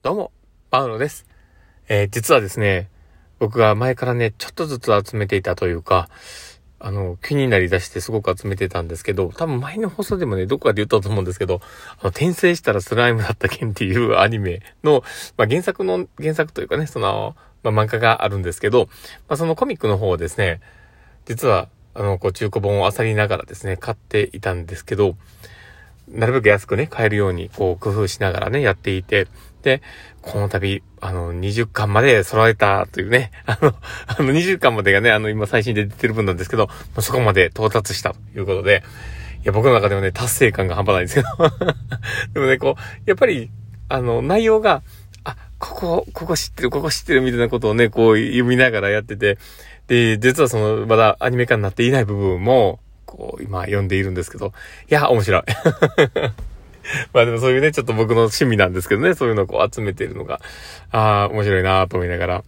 どうも、パウロです。えー、実はですね、僕が前からね、ちょっとずつ集めていたというか、あの、気になりだしてすごく集めてたんですけど、多分前の放送でもね、どこかで言ったと思うんですけど、あの、転生したらスライムだった件っていう アニメの、まあ、原作の、原作というかね、その、まあ、漫画があるんですけど、まあ、そのコミックの方をですね、実は、あの、こう、中古本を漁りながらですね、買っていたんですけど、なるべく安くね、買えるように、こう、工夫しながらね、やっていて、で、この度、あの、20巻まで揃えたというね、あの、あの20巻までがね、あの、今最新で出てる分なんですけど、そこまで到達したということで、いや、僕の中でもね、達成感が半端ないんですけど、でもね、こう、やっぱり、あの、内容が、あ、ここ、ここ知ってる、ここ知ってるみたいなことをね、こう読みながらやってて、で、実はその、まだアニメ化になっていない部分も、こう、今読んでいるんですけど、いや、面白い。まあでもそういうね、ちょっと僕の趣味なんですけどね、そういうのをこう集めてるのが、ああ、面白いなと思いながら、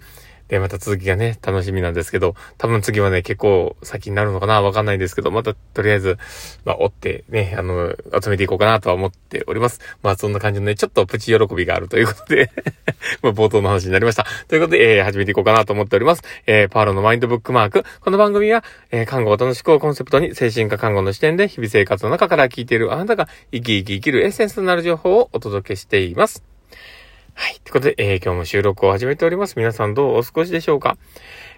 で、また続きがね、楽しみなんですけど、多分次はね、結構先になるのかなわかんないんですけど、またとりあえず、まあ、追ってね、あの、集めていこうかなとは思っております。まあ、そんな感じのね、ちょっとプチ喜びがあるということで まあ、冒頭の話になりました。ということで、えー、始めていこうかなと思っております。えー、パーロのマインドブックマーク。この番組は、えー、看護を楽しくをコンセプトに、精神科看護の視点で、日々生活の中から聞いているあなたが、生き生き生きるエッセンスとなる情報をお届けしています。はい。ということで、えー、今日も収録を始めております。皆さんどうお過ごしでしょうか？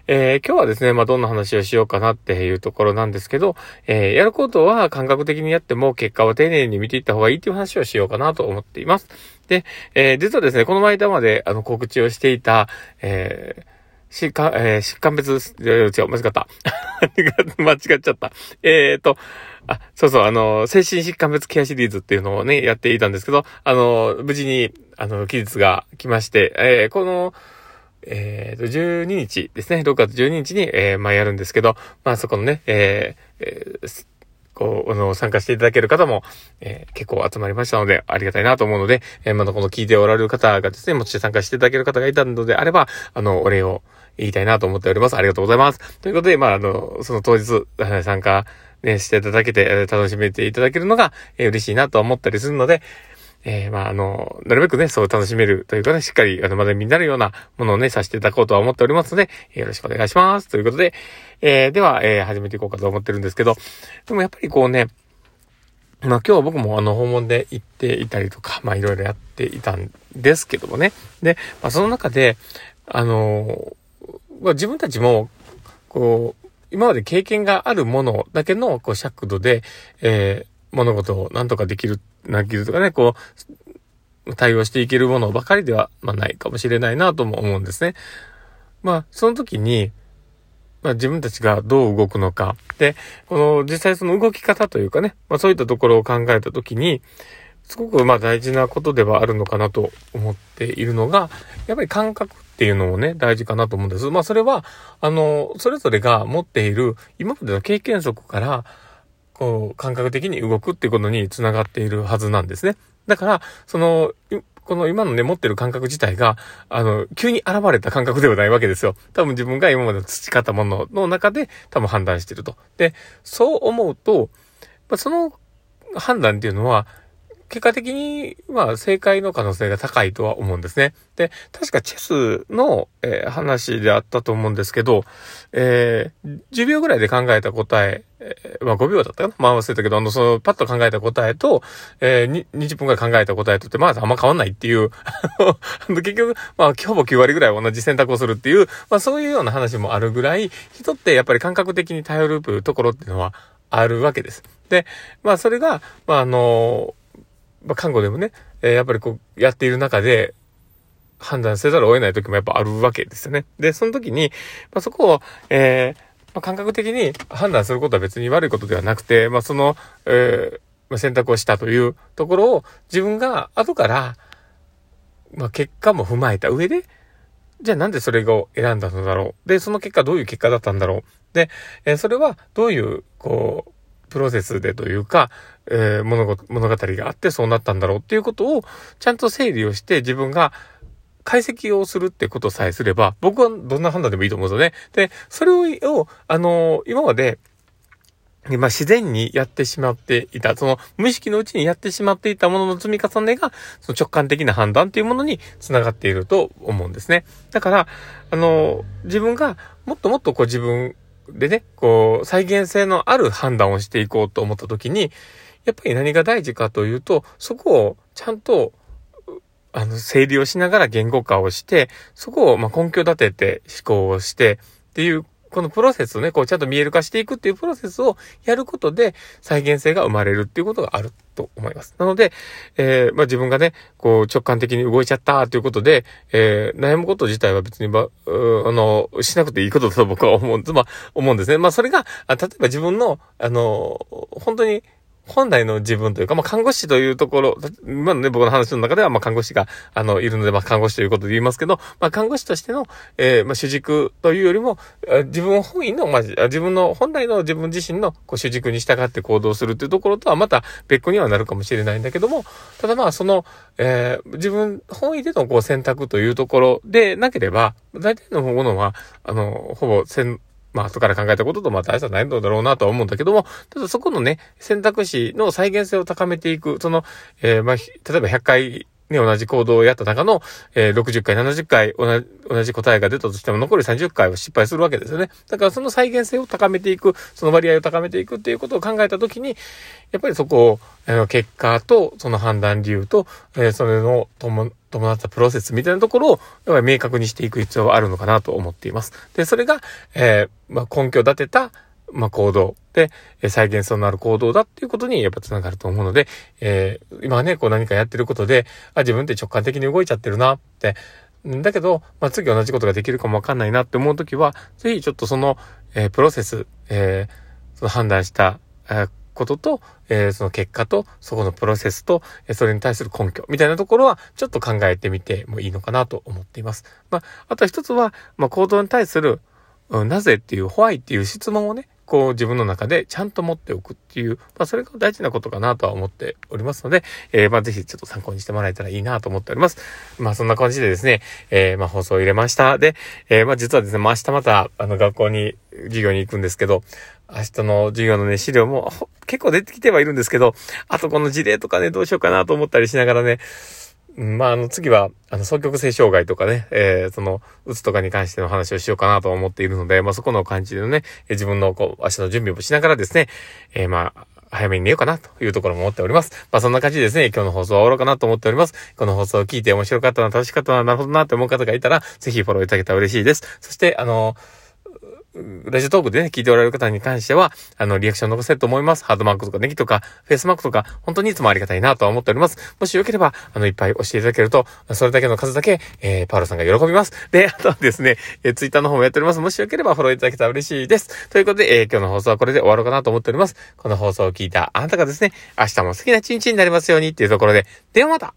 えー、今日はですね、まあ、どんな話をしようかなっていうところなんですけど、えー、やることは感覚的にやっても結果を丁寧に見ていった方がいいっていう話をしようかなと思っています。で、えー、実はですね、この間まであの告知をしていた、えー、疾患、えー、疾患別、違う、間違った。間違っちゃった。えーと、あ、そうそう、あの、精神疾患別ケアシリーズっていうのをね、やっていたんですけど、あの、無事に、あの、期日が来まして、えー、この、えー、と、12日ですね、6月12日に、えー、まあ、やるんですけど、まあ、そこのね、え、えー、こう、あの、参加していただける方も、え、結構集まりましたので、ありがたいなと思うので、えー、まだこの聞いておられる方がですね、もし参加していただける方がいたのであれば、あの、お礼を言いたいなと思っております。ありがとうございます。ということで、まあ、あの、その当日、参加、ね、していただけて、楽しめていただけるのが、え、嬉しいなと思ったりするので、えー、まあ、あの、なるべくね、そう楽しめるというかね、しっかり、あの、学びになるようなものをね、させていただこうとは思っておりますので、よろしくお願いします。ということで、えー、では、えー、始めていこうかと思ってるんですけど、でもやっぱりこうね、まあ今日は僕もあの訪問で行っていたりとか、まあいろいろやっていたんですけどもね。で、まあその中で、あの、自分たちも、こう、今まで経験があるものだけの、こう、尺度で、えー、物事を何とかできる、なきるとかね、こう、対応していけるものばかりでは、まあ、ないかもしれないなとも思うんですね。まあ、その時に、まあ、自分たちがどう動くのか。で、この実際その動き方というかね、まあそういったところを考えた時に、すごくまあ大事なことではあるのかなと思っているのが、やっぱり感覚っていうのもね、大事かなと思うんです。まあそれは、あの、それぞれが持っている今までの経験則から、こう、感覚的に動くっていうことにつながっているはずなんですね。だから、その、この今のね、持ってる感覚自体が、あの、急に現れた感覚ではないわけですよ。多分自分が今まで培ったものの中で多分判断してると。で、そう思うと、まあ、その判断っていうのは、結果的に、まあ、正解の可能性が高いとは思うんですね。で、確かチェスの、えー、話であったと思うんですけど、えー、10秒ぐらいで考えた答え、えー、まあ5秒だったかな？まあ忘れたけど、あの、その、パッと考えた答えと、えー、20分ぐらい考えた答えとって、まああんま変わんないっていう あの結局、まあ今日も9割ぐらい同じ選択をするっていう、まあそういうような話もあるぐらい、人ってやっぱり感覚的に頼るところっていうのはあるわけです。で、まあそれが、まああのまあ、看護でもね、えー、やっぱりこう、やっている中で、判断せざるを得ない時もやっぱあるわけですよね。で、その時に、まあ、そこを、えー、まあ、感覚的に判断することは別に悪いことではなくて、まあ、その、え、まあ、選択をしたというところを自分が後から、まあ、結果も踏まえた上で、じゃあなんでそれを選んだのだろう？で、その結果どういう結果だったんだろう？で、えー、それはどういう、こう、プロセスでというか、えー、物物語があってそうなったんだろう？っていうことをちゃんと整理をして自分が解析をするってことさえすれば、僕はどんな判断でもいいと思うんですよね。で、それを、あの、今まで、まあ、自然にやってしまっていた、その無意識のうちにやってしまっていたものの積み重ねが、その直感的な判断というものにつながっていると思うんですね。だから、あの、自分がもっともっとこう自分でね、こう、再現性のある判断をしていこうと思った時に、やっぱり何が大事かというと、そこをちゃんと、あの、整理をしながら言語化をして、そこをま根拠立てて思考をしてっていうこのプロセスをね、こうちゃんと見える化していくっていうプロセスをやることで再現性が生まれるっていうことがあると思います。なので、えー、まあ、自分がね、こう直感的に動いちゃったということで、えー、悩むこと自体は別にば、あの、しなくていいことだと僕は思う。まあ、思うんですね。まあ、それが、例えば自分の、あの、本当に本来の自分というか、まあ、看護師というところ、今のね、僕の話の中では、まあ、看護師が、あの、いるので、まあ、看護師ということで言いますけど、まあ、看護師としての、えー、まあ、主軸というよりも、自分本位の、まあ、自分の、本来の自分自身の、こう、主軸に従って行動するというところとは、また別個にはなるかもしれないんだけども、ただま、その、えー、自分本位での、こう、選択というところでなければ、大体のものは、あの、ほぼ、まあ、後から考えたこととまあ大差ないのだろうなとは思うんだけども、ただそこのね、選択肢の再現性を高めていく、その、えー、まあ、例えば100回ね、同じ行動をやった中の、えー、60回、70回同じ、同じ答えが出たとしても残り30回は失敗するわけですよね。だからその再現性を高めていく、その割合を高めていくっていうことを考えたときに、やっぱりそこを、あの、結果と、その判断理由と、えー、それの伴ったプロセスみたいなところを、やっぱり明確にしていく必要はあるのかなと思っています。で、それが、えー、まあ、根拠を立てた、まあ、行動で、え再現性のある行動だっていうことにやっぱ繋がると思うので、えー、今ね、こう何かやってることで、あ、自分って直感的に動いちゃってるなって、だけど、まあ、次同じことができるかもわかんないなって思うときは、ぜひちょっとその、えー、プロセス、えー、その判断した、えー、ことと、えー、その結果と、そこのプロセスと、えそれに対する根拠みたいなところは、ちょっと考えてみてもいいのかなと思っています。まあ、あと一つは、まあ、行動に対する、うん、なぜっていう、ホワイっていう質問をね、こう自分の中でちゃんと持っておくっていう、まあそれが大事なことかなとは思っておりますので、えー、まあぜひちょっと参考にしてもらえたらいいなと思っております。まあそんな感じでですね、えー、まあ放送を入れました。で、えー、まあ実はですね、まあ明日またあの学校に授業に行くんですけど、明日の授業のね、資料も結構出てきてはいるんですけど、あとこの事例とかね、どうしようかなと思ったりしながらね、まあ、あの、次は、あの、双極性障害とかね、えー、その、うつとかに関しての話をしようかなと思っているので、まあ、そこの感じでね、自分の、こう、明日の準備もしながらですね、えー、まあ、早めに寝ようかなというところも思っております。まあそんな感じでですね、今日の放送は終わろうかなと思っております。この放送を聞いて面白かったな、楽しかったな、なるほどなって思う方がいたら、ぜひフォローいただけたら嬉しいです。そして、あのーラジオトークでね、聞いておられる方に関しては、あの、リアクション残せると思います。ハードマークとかネギとか、フェイスマークとか、本当にいつもありがたいなと思っております。もしよければ、あの、いっぱい押していただけると、それだけの数だけ、えー、パウロさんが喜びます。で、あとはですね、えー、ツイッターの方もやっております。もしよければフォローいただけたら嬉しいです。ということで、えー、今日の放送はこれで終わろうかなと思っております。この放送を聞いたあなたがですね、明日も好きな一日になりますようにっていうところで、ではまた